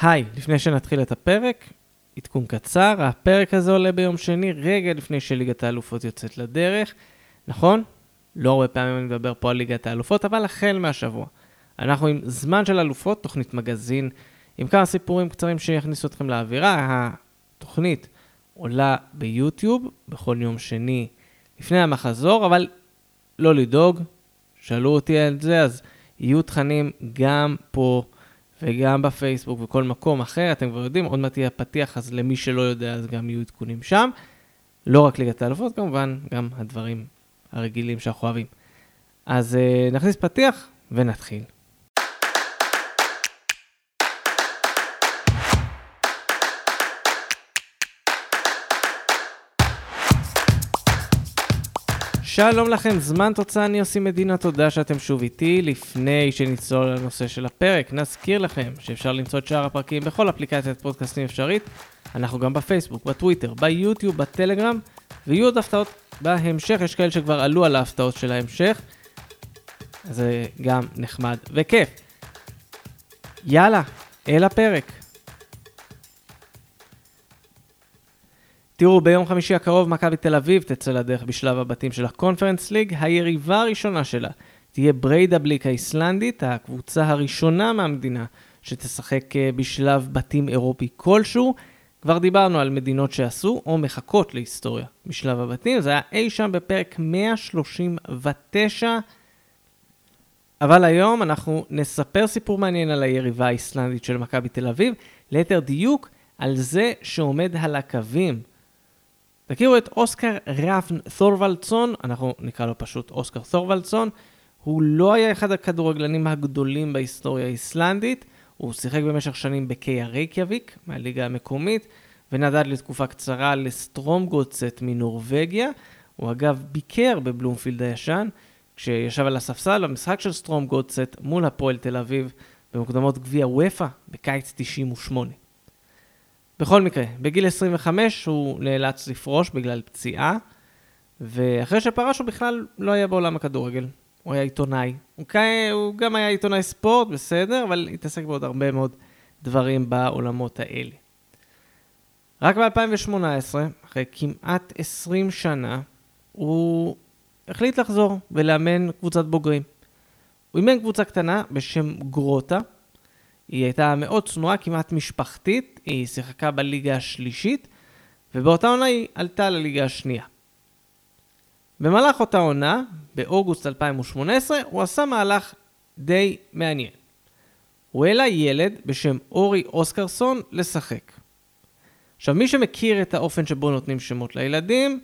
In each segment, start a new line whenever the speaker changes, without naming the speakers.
היי, לפני שנתחיל את הפרק, עדכון קצר, הפרק הזה עולה ביום שני, רגע לפני שליגת האלופות יוצאת לדרך. נכון? לא הרבה פעמים אני מדבר פה על ליגת האלופות, אבל החל מהשבוע. אנחנו עם זמן של אלופות, תוכנית מגזין, עם כמה סיפורים קצרים שיכניסו אתכם לאווירה. התוכנית עולה ביוטיוב בכל יום שני לפני המחזור, אבל לא לדאוג, שאלו אותי על זה, אז יהיו תכנים גם פה וגם בפייסבוק וכל מקום אחר, אתם כבר יודעים, עוד מעט יהיה פתיח, אז למי שלא יודע, אז גם יהיו עדכונים שם. לא רק ליגת האלופות, כמובן, גם הדברים הרגילים שאנחנו אוהבים. אז uh, נכניס פתיח ונתחיל. שלום לכם, זמן תוצאה, אני עושים מדינה, תודה שאתם שוב איתי. לפני שנצלול לנושא של הפרק, נזכיר לכם שאפשר למצוא את שאר הפרקים בכל אפליקציית פודקאסטים אפשרית. אנחנו גם בפייסבוק, בטוויטר, ביוטיוב, בטלגרם, ויהיו עוד הפתעות בהמשך, יש כאלה שכבר עלו על ההפתעות של ההמשך. זה גם נחמד וכיף. יאללה, אל הפרק. תראו, ביום חמישי הקרוב מכבי תל אביב תצא לדרך בשלב הבתים של הקונפרנס ליג. היריבה הראשונה שלה תהיה בריידבליק האיסלנדית, הקבוצה הראשונה מהמדינה שתשחק אה, בשלב בתים אירופי כלשהו. כבר דיברנו על מדינות שעשו או מחכות להיסטוריה בשלב הבתים, זה היה אי שם בפרק 139. אבל היום אנחנו נספר סיפור מעניין על היריבה האיסלנדית של מכבי תל אביב, ליתר דיוק על זה שעומד על הקווים. תכירו את אוסקר רפן תורוולדסון, אנחנו נקרא לו פשוט אוסקר תורוולדסון. הוא לא היה אחד הכדורגלנים הגדולים בהיסטוריה האיסלנדית, הוא שיחק במשך שנים ב KR רייקיאוויק, מהליגה המקומית, ונדד לתקופה קצרה לסטרומגוצט מנורבגיה. הוא אגב ביקר בבלומפילד הישן, כשישב על הספסל במשחק של סטרומגוצט מול הפועל תל אביב במוקדמות גביע וופא בקיץ 98. בכל מקרה, בגיל 25 הוא נאלץ לפרוש בגלל פציעה, ואחרי שפרש הוא בכלל לא היה בעולם הכדורגל. הוא היה עיתונאי. הוא. הוא גם היה עיתונאי ספורט, בסדר, אבל התעסק בעוד הרבה מאוד דברים בעולמות האלה. רק ב-2018, אחרי כמעט 20 שנה, הוא החליט לחזור ולאמן קבוצת בוגרים. הוא אימן קבוצה קטנה בשם גרוטה, היא הייתה מאוד צנועה, כמעט משפחתית, היא שיחקה בליגה השלישית, ובאותה עונה היא עלתה לליגה השנייה. במהלך אותה עונה, באוגוסט 2018, הוא עשה מהלך די מעניין. הוא העלה ילד בשם אורי אוסקרסון לשחק. עכשיו, מי שמכיר את האופן שבו נותנים שמות לילדים,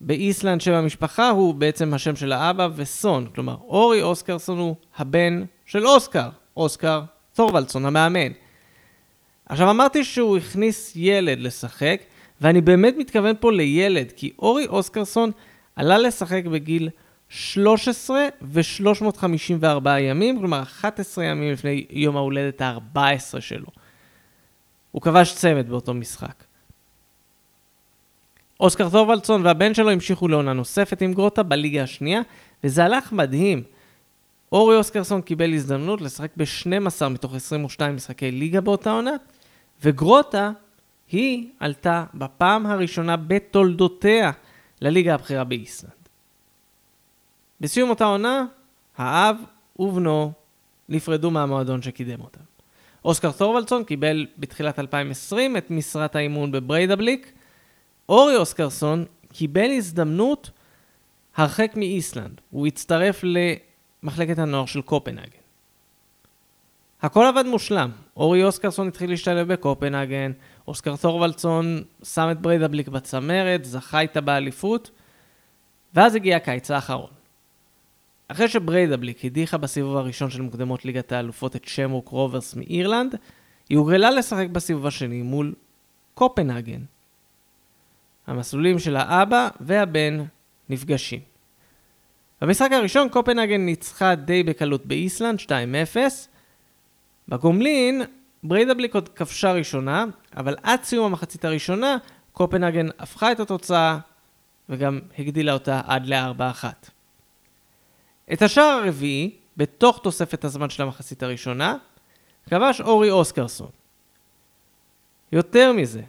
באיסלנד שם המשפחה הוא בעצם השם של האבא וסון, כלומר אורי אוסקרסון הוא הבן של אוסקר, אוסקר תורוולדסון המאמן. עכשיו אמרתי שהוא הכניס ילד לשחק, ואני באמת מתכוון פה לילד, כי אורי אוסקרסון עלה לשחק בגיל 13 ו-354 ימים, כלומר 11 ימים לפני יום ההולדת ה-14 שלו. הוא כבש צמד באותו משחק. אוסקר תורוולדסון והבן שלו המשיכו לעונה נוספת עם גרוטה בליגה השנייה, וזה הלך מדהים. אורי אוסקרסון קיבל הזדמנות לשחק ב-12 מתוך 22 משחקי ליגה באותה עונה, וגרוטה, היא עלתה בפעם הראשונה בתולדותיה לליגה הבכירה באיסלנד. בסיום אותה עונה, האב ובנו נפרדו מהמועדון שקידם אותם. אוסקר תורוולדסון קיבל בתחילת 2020 את משרת האימון בבריידבליק. אורי אוסקרסון קיבל הזדמנות הרחק מאיסלנד. הוא הצטרף למחלקת הנוער של קופנהגן. הכל עבד מושלם. אורי אוסקרסון התחיל להשתלב בקופנהגן, אוסקר תורוולדסון שם את בריידבליק בצמרת, זכה איתה באליפות, ואז הגיע הקיץ האחרון. אחרי שבריידבליק הדיחה בסיבוב הראשון של מוקדמות ליגת האלופות את שמרוק רוברס מאירלנד, היא הוגרלה לשחק בסיבוב השני מול קופנהגן. המסלולים של האבא והבן נפגשים. במשחק הראשון קופנהגן ניצחה די בקלות באיסלנד 2-0. בגומלין בריידבליק עוד כבשה ראשונה, אבל עד סיום המחצית הראשונה קופנהגן הפכה את התוצאה וגם הגדילה אותה עד ל-4-1. את השער הרביעי, בתוך תוספת הזמן של המחצית הראשונה, כבש אורי אוסקרסון. יותר מזה,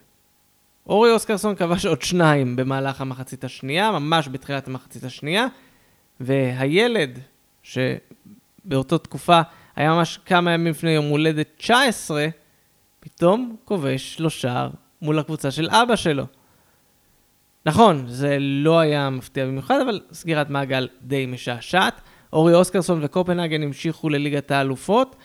אורי אוסקרסון כבש עוד שניים במהלך המחצית השנייה, ממש בתחילת המחצית השנייה, והילד, שבאותה תקופה היה ממש כמה ימים לפני יום הולדת 19, פתאום כובש לו שער מול הקבוצה של אבא שלו. נכון, זה לא היה מפתיע במיוחד, אבל סגירת מעגל די משעשעת. אורי אוסקרסון וקופנהגן המשיכו לליגת האלופות.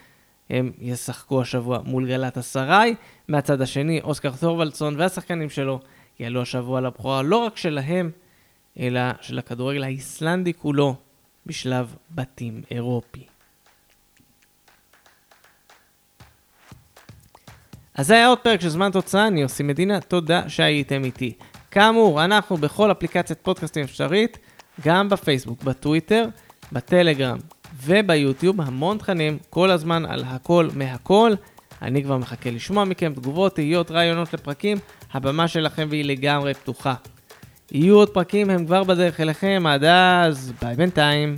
הם ישחקו השבוע מול גלת אסריי. מהצד השני, אוסקר תורוולדסון והשחקנים שלו יעלו השבוע לבכורה לא רק שלהם, אלא של הכדורגל האיסלנדי כולו בשלב בתים אירופי. אז זה היה עוד פרק של זמן תוצאה, אני עושה מדינה, תודה שהייתם איתי. כאמור, אנחנו בכל אפליקציית פודקאסטים אפשרית, גם בפייסבוק, בטוויטר, בטלגרם וביוטיוב, המון תכנים, כל הזמן על הכל מהכל. אני כבר מחכה לשמוע מכם תגובות, תהיות, רעיונות לפרקים, הבמה שלכם והיא לגמרי פתוחה. יהיו עוד פרקים, הם כבר בדרך אליכם, עד אז, ביי בינתיים.